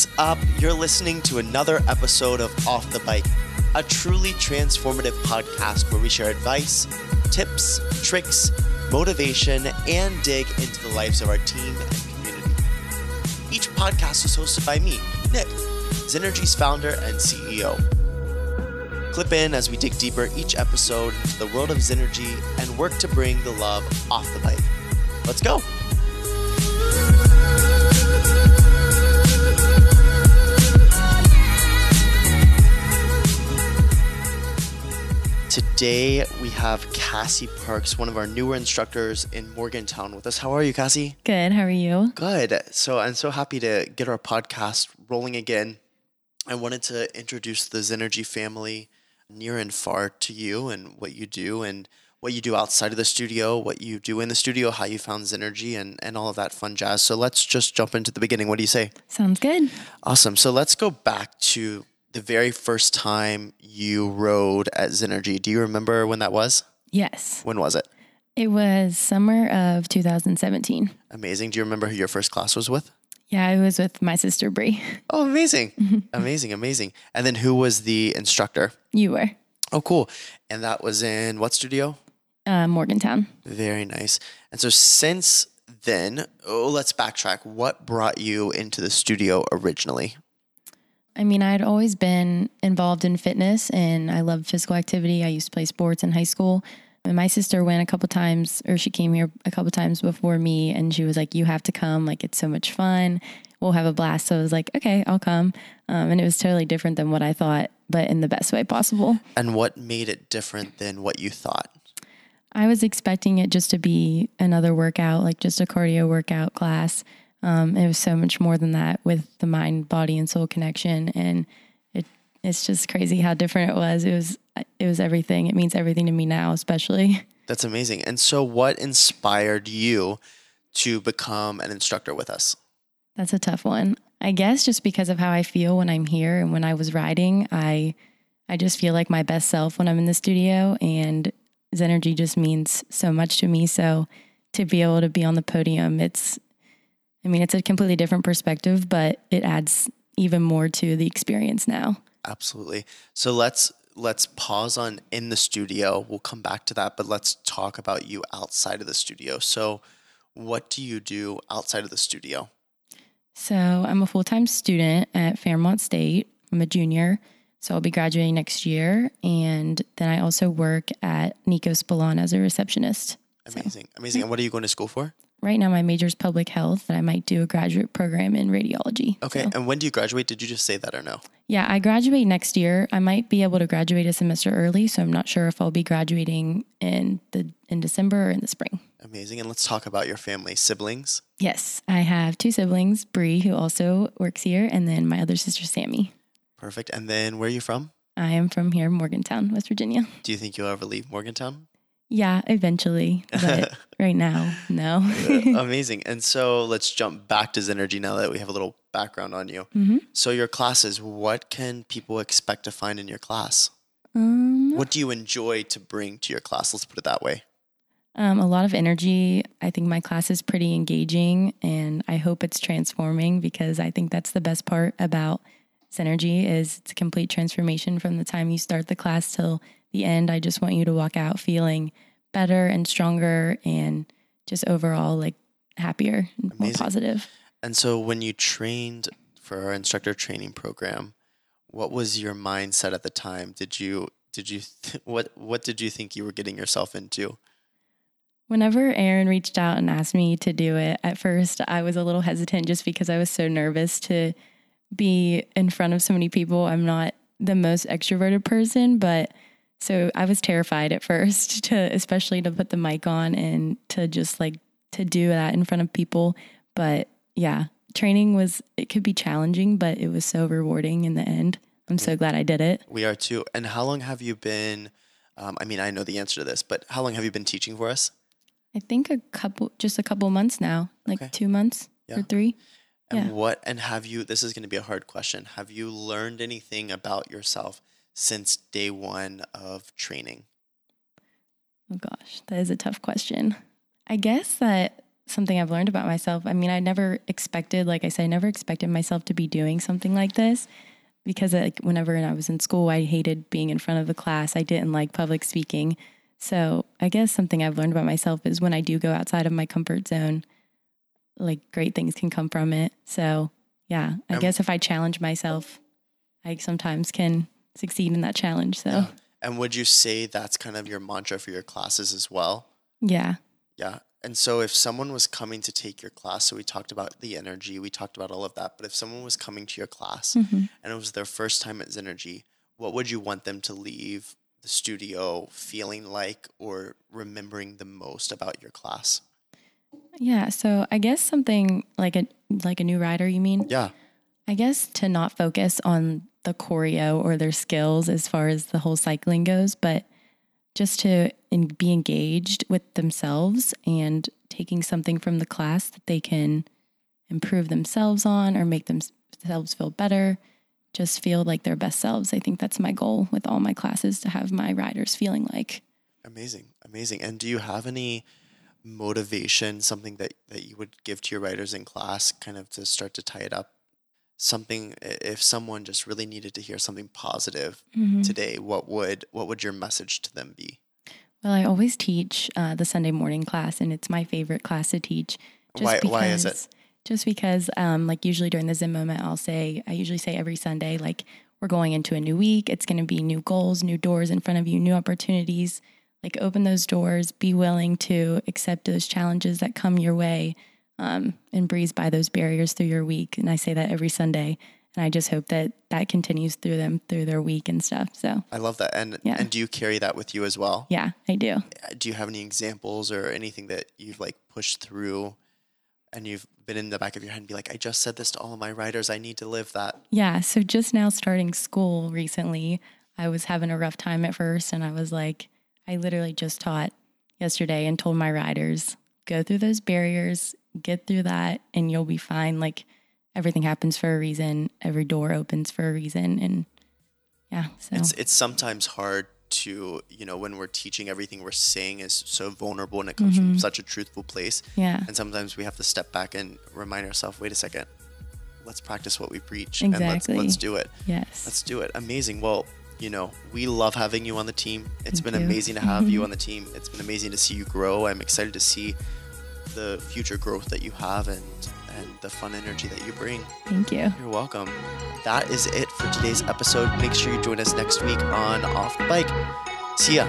What's up? You're listening to another episode of Off the Bike, a truly transformative podcast where we share advice, tips, tricks, motivation, and dig into the lives of our team and community. Each podcast is hosted by me, Nick, Zenergy's founder and CEO. Clip in as we dig deeper each episode into the world of Zenergy and work to bring the love off the bike. Let's go. Today we have Cassie Parks, one of our newer instructors in Morgantown, with us. How are you, Cassie? Good. How are you? Good. So I'm so happy to get our podcast rolling again. I wanted to introduce the Zenergy family near and far to you and what you do and what you do outside of the studio, what you do in the studio, how you found Zenergy and, and all of that fun jazz. So let's just jump into the beginning. What do you say? Sounds good. Awesome. So let's go back to the very first time you rode at Zenergy. Do you remember when that was? Yes. When was it? It was summer of 2017. Amazing. Do you remember who your first class was with? Yeah, I was with my sister Brie. Oh, amazing. amazing, amazing. And then who was the instructor? You were. Oh, cool. And that was in what studio? Uh, Morgantown. Very nice. And so since then, oh, let's backtrack. What brought you into the studio originally? I mean, I'd always been involved in fitness and I loved physical activity. I used to play sports in high school. And my sister went a couple times, or she came here a couple times before me, and she was like, You have to come. Like, it's so much fun. We'll have a blast. So I was like, Okay, I'll come. Um, and it was totally different than what I thought, but in the best way possible. And what made it different than what you thought? I was expecting it just to be another workout, like just a cardio workout class. Um, it was so much more than that with the mind, body, and soul connection, and it it's just crazy how different it was. It was it was everything. It means everything to me now, especially. That's amazing. And so, what inspired you to become an instructor with us? That's a tough one. I guess just because of how I feel when I'm here and when I was riding, I I just feel like my best self when I'm in the studio, and Zenergy just means so much to me. So to be able to be on the podium, it's I mean, it's a completely different perspective, but it adds even more to the experience now. Absolutely. So let's let's pause on in the studio. We'll come back to that, but let's talk about you outside of the studio. So what do you do outside of the studio? So, I'm a full-time student at Fairmont State. I'm a junior, so I'll be graduating next year, and then I also work at Nico Spallon as a receptionist. Amazing. Amazing. And what are you going to school for? Right now my major is public health and I might do a graduate program in radiology. Okay. So, And when do you graduate? Did you just say that or no? yeah, I graduate next year. I might be able to graduate a semester early, so I'm not sure if I'll be graduating in the in December or in the spring. Amazing. And let's talk about your family, siblings. Yes, I have two siblings, Bree, who also works here, and then my other sister, Sammy. Perfect. And then where are you from? I am from here, Morgantown, West Virginia. Do you think you'll ever leave Morgantown? Yeah, eventually, but right now, no. Amazing. And so let's jump back to Zenergy now that we have a little background on you. hmm So your classes, what can people expect to find in your class? Um, What do you enjoy to bring to your class? Let's put it that way. Um, a lot of energy. I think my class is pretty engaging and I hope it's transforming because I think that's the best part about Zenergy is it's a complete transformation from the time you start the class till the end. I just want you to walk out feeling better and stronger and just overall like happier and more positive. And so when you trained for our instructor training program, what was your mindset at the time? Did you did you th- what what did you think you were getting yourself into? Whenever Aaron reached out and asked me to do it, at first I was a little hesitant just because I was so nervous to be in front of so many people. I'm not the most extroverted person, but so I was terrified at first to especially to put the mic on and to just like to do that in front of people. But yeah, training was it could be challenging, but it was so rewarding in the end. I'm so glad I did it. We are too. And how long have you been? Um, I mean, I know the answer to this, but how long have you been teaching for us? I think a couple just a couple months now, like Okay. 2 months Yeah. or 3. And Yeah. what? And have you? This is going to be a hard question. Have you learned anything about yourself since day one of training? Oh gosh, that is a tough question. I guess that something I've learned about myself. I mean, I never expected, like I said, I never expected myself to be doing something like this because like whenever I was in school, I hated being in front of the class. I didn't like public speaking. So I guess something I've learned about myself is when I do go outside of my comfort zone, like great things can come from it. So yeah, I Um, guess if I challenge myself, I sometimes can succeed in that challenge. So Yeah. And would you say that's kind of your mantra for your classes as well? yeah. Yeah. And so if someone was coming to take your class, so we talked about the energy, we talked about all of that, but if someone was coming to your class Mhm. and it was their first time at Zenergy, what would you want them to leave the studio feeling like or remembering the most about your class? Yeah. So I guess something like a like a new rider, you mean? Yeah. I guess to not focus on the choreo or their skills as far as the whole cycling goes, but just to in, be engaged with themselves and taking something from the class that they can improve themselves on or make themselves feel better, just feel like their best selves. I think that's my goal with all my classes to have my riders feeling like. Amazing. Amazing. And do you have any motivation, something that, that you would give to your writers in class, kind of to start to tie it up? Something if someone just really needed to hear something positive Mhm. today, what would what would your message to them be? Well, I always teach uh, the Sunday morning class, and it's my favorite class to teach. Why- why is it? Just because, um, like, usually during the Zen moment, I'll say, I usually say every Sunday, like, we're going into a new week. It's going to be new goals, new doors in front of you, new opportunities. Like, open those doors, be willing to accept those challenges that come your way, um, and breeze by those barriers through your week. And I say that every Sunday. And I just hope that that continues through them through their week and stuff. So, I love that. And Yeah. and do you carry that with you as well? yeah, I do. Do you have any examples or anything that you've like pushed through and you've been in the back of your head and be like, I just said this to all of my writers. I need to live that. Yeah. So just now starting school recently, I was having a rough time at first. And I was like, I literally just taught yesterday and told my riders, go through those barriers, get through that, and you'll be fine. Like everything happens for a reason, every door opens for a reason. And yeah. So It's it's sometimes hard to, you know, when we're teaching everything we're saying is so vulnerable and it comes from mm-hmm. such a truthful place. yeah. And sometimes we have to step back and remind ourselves, wait a second, let's practice what we preach and let's let's do it. Yes. Let's do it. Amazing. Well, you know, we love having you on the team. It's Thank been you. amazing to have you on the team. It's been amazing to see you grow. I'm excited to see the future growth that you have and and the fun energy that you bring. Thank you. You're welcome. That is it for today's episode. Make sure you join us next week on Off the Bike. See ya.